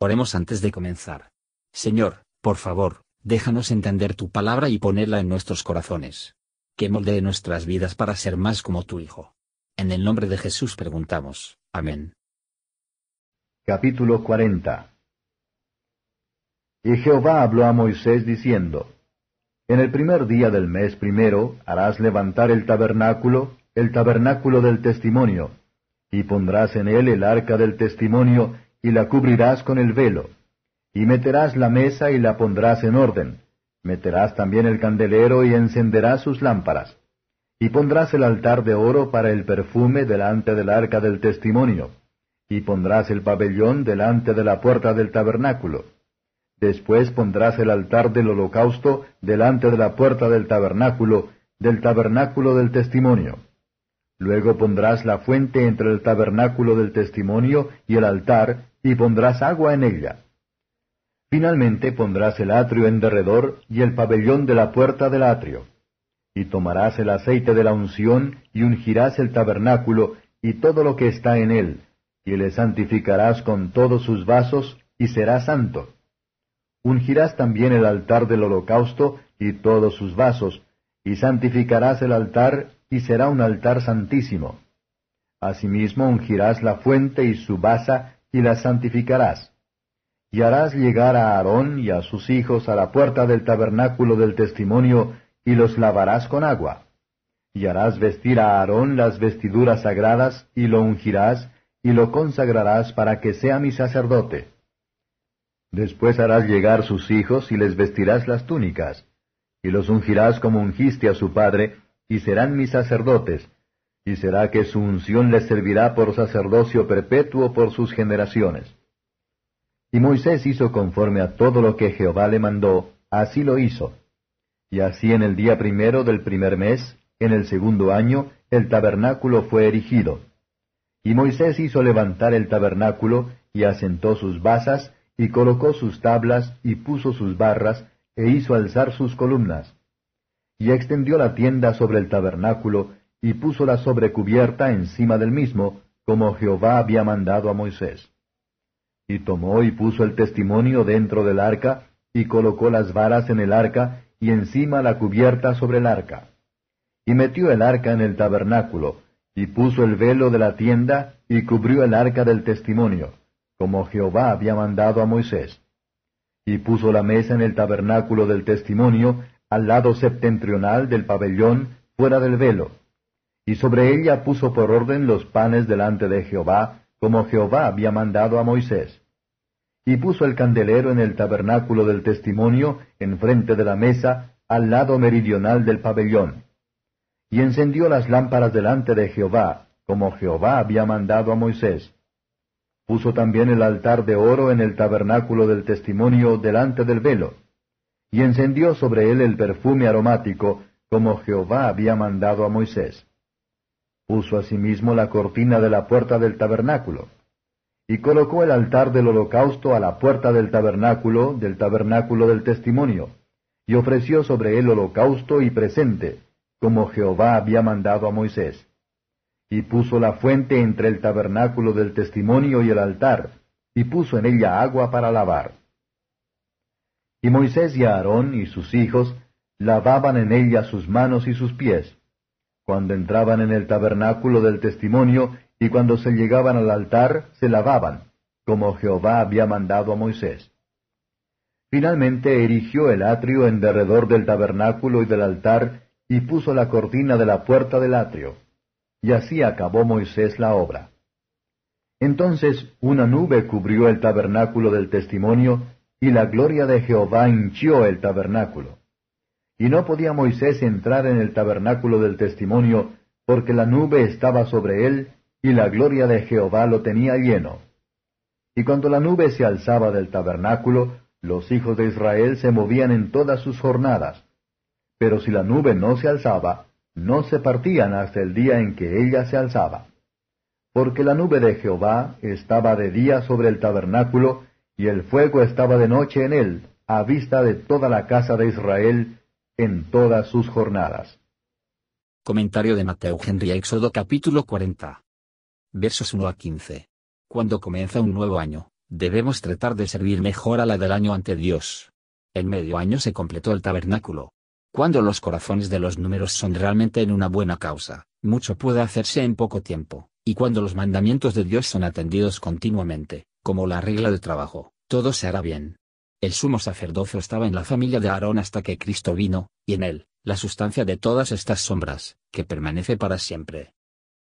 Oremos antes de comenzar. Señor, por favor, déjanos entender tu palabra y ponerla en nuestros corazones. Que moldee nuestras vidas para ser más como tu Hijo. En el nombre de Jesús preguntamos. Amén. Capítulo 40 Y Jehová habló a Moisés diciendo, En el primer día del mes primero harás levantar el tabernáculo, el tabernáculo del testimonio, y pondrás en él el arca del testimonio, y la cubrirás con el velo. Y meterás la mesa y la pondrás en orden. Meterás también el candelero y encenderás sus lámparas. Y pondrás el altar de oro para el perfume delante del arca del testimonio. Y pondrás el pabellón delante de la puerta del tabernáculo. Después pondrás el altar del holocausto delante de la puerta del tabernáculo, del tabernáculo del testimonio. Luego pondrás la fuente entre el tabernáculo del testimonio y el altar, y pondrás agua en ella. Finalmente pondrás el atrio en derredor y el pabellón de la puerta del atrio. Y tomarás el aceite de la unción y ungirás el tabernáculo y todo lo que está en él, y le santificarás con todos sus vasos, y será santo. Ungirás también el altar del holocausto y todos sus vasos, y santificarás el altar, y será un altar santísimo. Asimismo ungirás la fuente y su basa, y la santificarás. Y harás llegar a Aarón y a sus hijos a la puerta del tabernáculo del testimonio, y los lavarás con agua. Y harás vestir a Aarón las vestiduras sagradas, y lo ungirás, y lo consagrarás para que sea mi sacerdote. Después harás llegar sus hijos, y les vestirás las túnicas, y los ungirás como ungiste a su padre, y serán mis sacerdotes, y será que su unción les servirá por sacerdocio perpetuo por sus generaciones. Y Moisés hizo conforme a todo lo que Jehová le mandó, así lo hizo. Y así en el día primero del primer mes, en el segundo año, el tabernáculo fue erigido. Y Moisés hizo levantar el tabernáculo, y asentó sus basas, y colocó sus tablas, y puso sus barras, e hizo alzar sus columnas. Y extendió la tienda sobre el tabernáculo, y puso la sobrecubierta encima del mismo, como Jehová había mandado a Moisés. Y tomó y puso el testimonio dentro del arca, y colocó las varas en el arca, y encima la cubierta sobre el arca. Y metió el arca en el tabernáculo, y puso el velo de la tienda, y cubrió el arca del testimonio, como Jehová había mandado a Moisés. Y puso la mesa en el tabernáculo del testimonio, al lado septentrional del pabellón, fuera del velo, y sobre ella puso por orden los panes delante de Jehová, como Jehová había mandado a Moisés. Y puso el candelero en el tabernáculo del testimonio, enfrente de la mesa, al lado meridional del pabellón. Y encendió las lámparas delante de Jehová, como Jehová había mandado a Moisés. Puso también el altar de oro en el tabernáculo del testimonio delante del velo. Y encendió sobre él el perfume aromático, como Jehová había mandado a Moisés. Puso asimismo la cortina de la puerta del tabernáculo. Y colocó el altar del holocausto a la puerta del tabernáculo, del tabernáculo del testimonio, y ofreció sobre él holocausto y presente, como Jehová había mandado a Moisés. Y puso la fuente entre el tabernáculo del testimonio y el altar, y puso en ella agua para lavar. Y Moisés y Aarón y sus hijos lavaban en ella sus manos y sus pies, cuando entraban en el tabernáculo del testimonio y cuando se llegaban al altar, se lavaban, como Jehová había mandado a Moisés. Finalmente erigió el atrio en derredor del tabernáculo y del altar, y puso la cortina de la puerta del atrio. Y así acabó Moisés la obra. Entonces una nube cubrió el tabernáculo del testimonio, y la gloria de Jehová hinchió el tabernáculo. Y no podía Moisés entrar en el tabernáculo del testimonio, porque la nube estaba sobre él, y la gloria de Jehová lo tenía lleno. Y cuando la nube se alzaba del tabernáculo, los hijos de Israel se movían en todas sus jornadas. Pero si la nube no se alzaba, no se partían hasta el día en que ella se alzaba. Porque la nube de Jehová estaba de día sobre el tabernáculo, y el fuego estaba de noche en él, a vista de toda la casa de Israel, en todas sus jornadas. Comentario de Mateo Henry Éxodo capítulo 40. Versos 1 a 15. Cuando comienza un nuevo año, Debemos tratar de servir mejor a la del año ante Dios. En medio año se completó el tabernáculo. Cuando los corazones de los números son realmente en una buena causa, mucho puede hacerse en poco tiempo, y cuando los mandamientos de Dios son atendidos continuamente, como la regla de trabajo, todo se hará bien. El sumo sacerdocio estaba en la familia de Aarón hasta que Cristo vino, y en él, la sustancia de todas estas sombras, que permanece para siempre.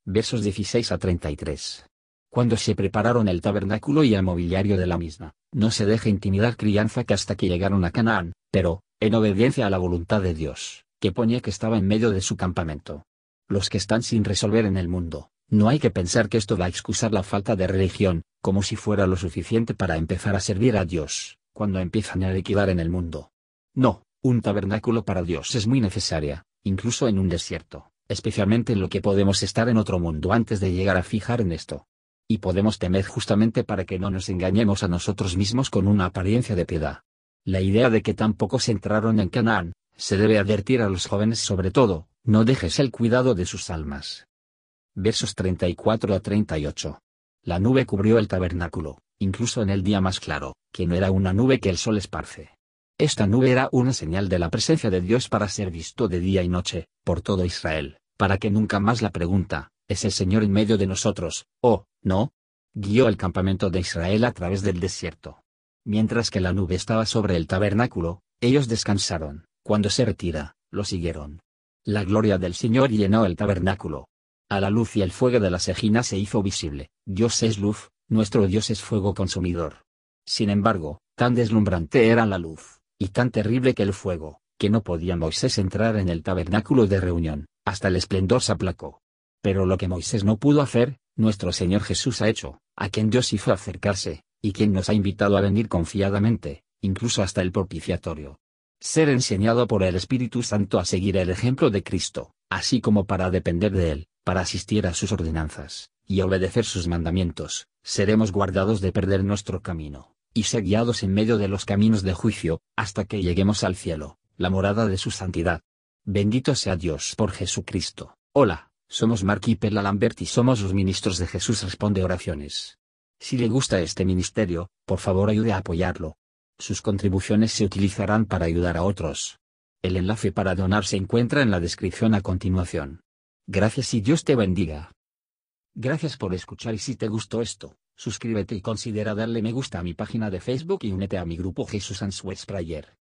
Versos 16 a 33. Cuando se prepararon el tabernáculo y el mobiliario de la misma, no se deja intimidar crianza que hasta que llegaron a Canaán, pero, en obediencia a la voluntad de Dios, que ponía que estaba en medio de su campamento. Los que están sin resolver en el mundo, no hay que pensar que esto va a excusar la falta de religión, como si fuera lo suficiente para empezar a servir a Dios, cuando empiezan a liquidar en el mundo. No, un tabernáculo para Dios es muy necesaria, incluso en un desierto, especialmente en lo que podemos estar en otro mundo antes de llegar a fijar en esto. Y podemos temer justamente para que no nos engañemos a nosotros mismos con una apariencia de piedad. La idea de que tampoco se entraron en Canaán, se debe advertir a los jóvenes sobre todo, no dejes el cuidado de sus almas. Versos 34 a 38. La nube cubrió el tabernáculo, incluso en el día más claro, que no era una nube que el sol esparce. Esta nube era una señal de la presencia de Dios para ser visto de día y noche, por todo Israel, para que nunca más la pregunta, ¿es el Señor en medio de nosotros, oh, no? Guió el campamento de Israel a través del desierto. Mientras que la nube estaba sobre el tabernáculo, ellos descansaron, cuando se retira, lo siguieron. La gloria del Señor llenó el tabernáculo. A la luz y el fuego de la sejina se hizo visible, Dios es luz, nuestro Dios es fuego consumidor. Sin embargo, tan deslumbrante era la luz, y tan terrible que el fuego, que no podía Moisés entrar en el tabernáculo de reunión, hasta el esplendor se aplacó. Pero lo que Moisés no pudo hacer, nuestro Señor Jesús ha hecho, a quien Dios hizo acercarse, y quien nos ha invitado a venir confiadamente, incluso hasta el propiciatorio. Ser enseñado por el Espíritu Santo a seguir el ejemplo de Cristo, así como para depender de Él, para asistir a sus ordenanzas, y obedecer sus mandamientos, seremos guardados de perder nuestro camino, y ser guiados en medio de los caminos de juicio, hasta que lleguemos al cielo, la morada de su santidad. Bendito sea Dios por Jesucristo. Hola, somos Mark y Perla Lambert y somos los ministros de Jesús Responde Oraciones. Si le gusta este ministerio, por favor ayude a apoyarlo. Sus contribuciones se utilizarán para ayudar a otros. El enlace para donar se encuentra en la descripción a continuación. Gracias y Dios te bendiga. Gracias por escuchar y si te gustó esto, suscríbete y considera darle me gusta a mi página de Facebook y únete a mi grupo Jesús Answers Prayer.